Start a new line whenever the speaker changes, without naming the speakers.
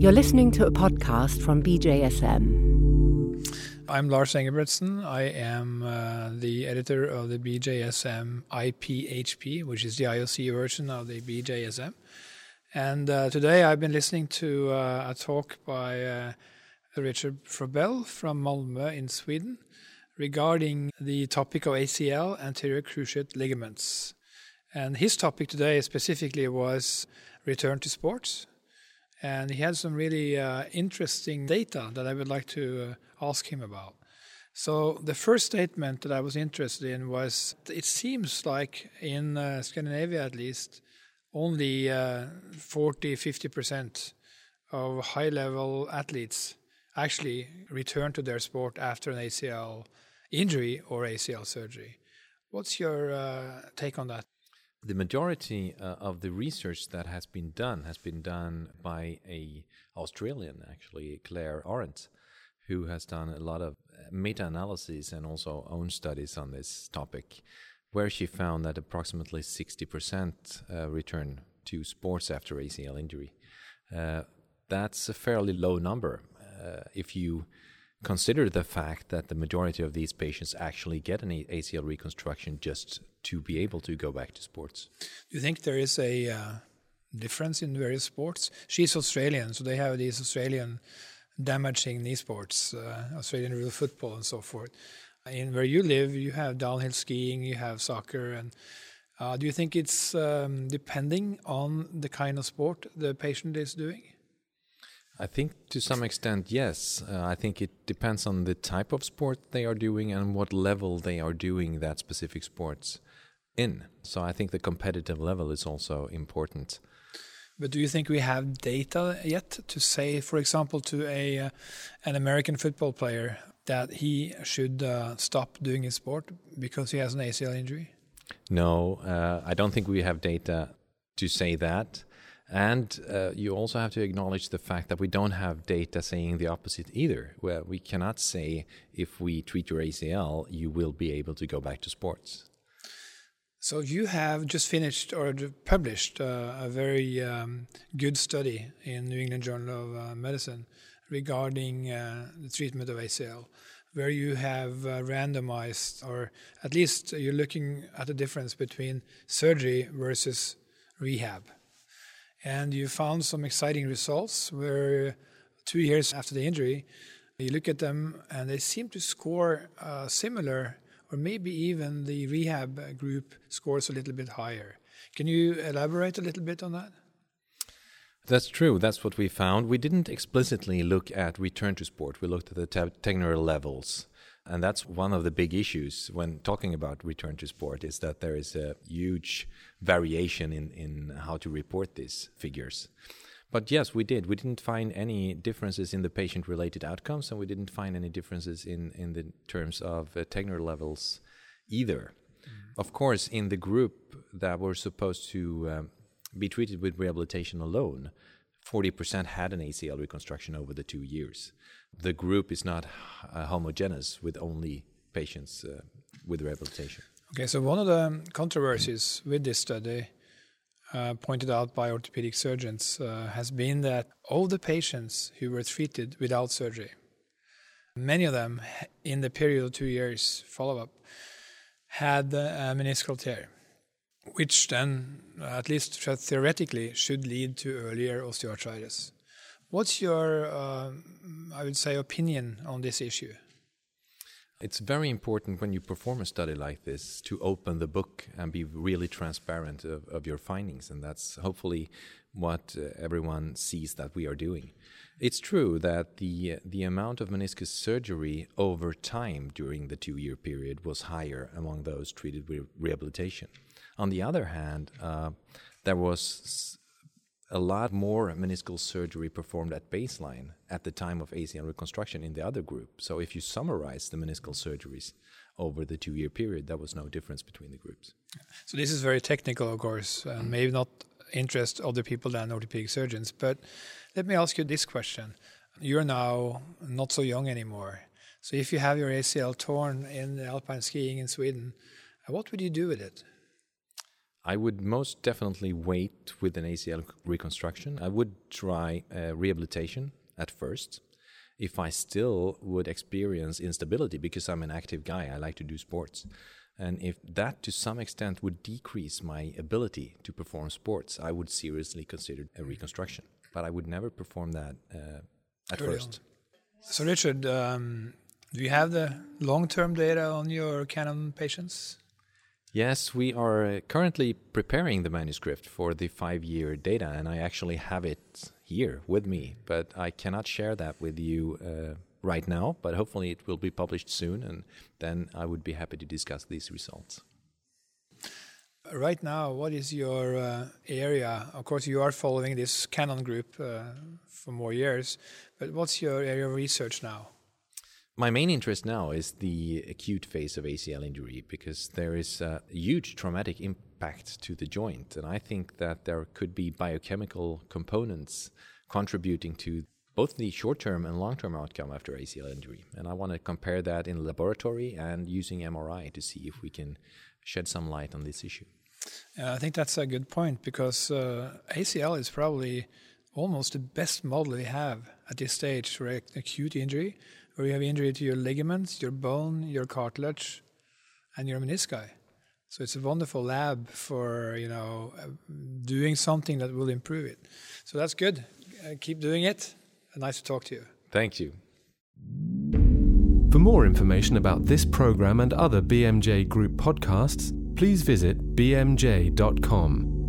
You're listening to a podcast from BJSM.
I'm Lars Engebretsen. I am uh, the editor of the BJSM IPHP, which is the IOC version of the BJSM. And uh, today I've been listening to uh, a talk by uh, Richard Frobell from Malmö in Sweden regarding the topic of ACL, anterior cruciate ligaments. And his topic today specifically was return to sports and he had some really uh, interesting data that I would like to uh, ask him about. So the first statement that I was interested in was it seems like in uh, Scandinavia at least only uh, 40 50% of high level athletes actually return to their sport after an ACL injury or ACL surgery. What's your uh, take on that?
The majority uh, of the research that has been done has been done by a Australian, actually, Clare Ardern, who has done a lot of uh, meta-analyses and also own studies on this topic, where she found that approximately 60% uh, return to sports after ACL injury. Uh, that's a fairly low number. Uh, if you consider the fact that the majority of these patients actually get an ACL reconstruction just to be able to go back to sports.
Do you think there is a uh, difference in various sports? She's Australian, so they have these Australian damaging knee sports, uh, Australian rule football, and so forth. In where you live, you have downhill skiing, you have soccer, and uh, do you think it's um, depending on the kind of sport the patient is doing?
I think to some extent, yes. Uh, I think it depends on the type of sport they are doing and what level they are doing that specific sports in. So I think the competitive level is also important.
But do you think we have data yet to say, for example, to a uh, an American football player that he should uh, stop doing his sport because he has an ACL injury?
No, uh, I don't think we have data to say that. And uh, you also have to acknowledge the fact that we don't have data saying the opposite either. Where we cannot say if we treat your ACL, you will be able to go back to sports.
So you have just finished or published uh, a very um, good study in New England Journal of uh, Medicine regarding uh, the treatment of ACL, where you have uh, randomized, or at least you're looking at the difference between surgery versus rehab and you found some exciting results where two years after the injury, you look at them and they seem to score uh, similar, or maybe even the rehab group scores a little bit higher. Can you elaborate a little bit on that?
That's true. That's what we found. We didn't explicitly look at return to sport. We looked at the Tegner levels. And that's one of the big issues when talking about return to sport is that there is a huge variation in, in how to report these figures. But yes, we did. We didn't find any differences in the patient related outcomes, and we didn't find any differences in, in the terms of uh, Tegner levels either. Mm. Of course, in the group that were supposed to um, be treated with rehabilitation alone, 40% had an ACL reconstruction over the two years. The group is not uh, homogeneous with only patients uh, with rehabilitation.
Okay, so one of the controversies with this study, uh, pointed out by orthopedic surgeons, uh, has been that all the patients who were treated without surgery, many of them in the period of two years follow up, had a meniscal tear which then, at least theoretically, should lead to earlier osteoarthritis. What's your, uh, I would say, opinion on this issue?
It's very important when you perform a study like this to open the book and be really transparent of, of your findings, and that's hopefully what uh, everyone sees that we are doing. It's true that the the amount of meniscus surgery over time during the two year period was higher among those treated with rehabilitation. On the other hand, uh, there was a lot more meniscal surgery performed at baseline at the time of ACL reconstruction in the other group. So if you summarize the meniscal surgeries over the two year period, there was no difference between the groups.
So this is very technical, of course, and maybe not interest other people than orthopedic surgeons. But let me ask you this question. You're now not so young anymore. So if you have your ACL torn in alpine skiing in Sweden, what would you do with it?
I would most definitely wait with an ACL reconstruction. I would try uh, rehabilitation at first. If I still would experience instability because I'm an active guy, I like to do sports. And if that to some extent would decrease my ability to perform sports, I would seriously consider a reconstruction. But I would never perform that uh, at
Early
first.
So, Richard, um, do you have the long term data on your KANON patients?
Yes, we are uh, currently preparing the manuscript for the five year data, and I actually have it here with me, but I cannot share that with you uh, right now. But hopefully, it will be published soon, and then I would be happy to discuss these results.
Right now, what is your uh, area? Of course, you are following this KANON group uh, for more years, but what's your area of research now?
My main interest now is the acute phase of ACL injury because there is a huge traumatic impact to the joint. And I think that there could be biochemical components contributing to both the short term and long term outcome after ACL injury. And I want to compare that in laboratory and using MRI to see if we can shed some light on this issue.
Yeah, I think that's a good point because uh, ACL is probably almost the best model we have at this stage for acute injury where you have injury to your ligaments, your bone, your cartilage, and your menisci. So it's a wonderful lab for you know uh, doing something that will improve it. So that's good. Uh, keep doing it. Nice to talk to you.
Thank you.
For more information about this program and other BMJ Group podcasts, please visit bmj.com.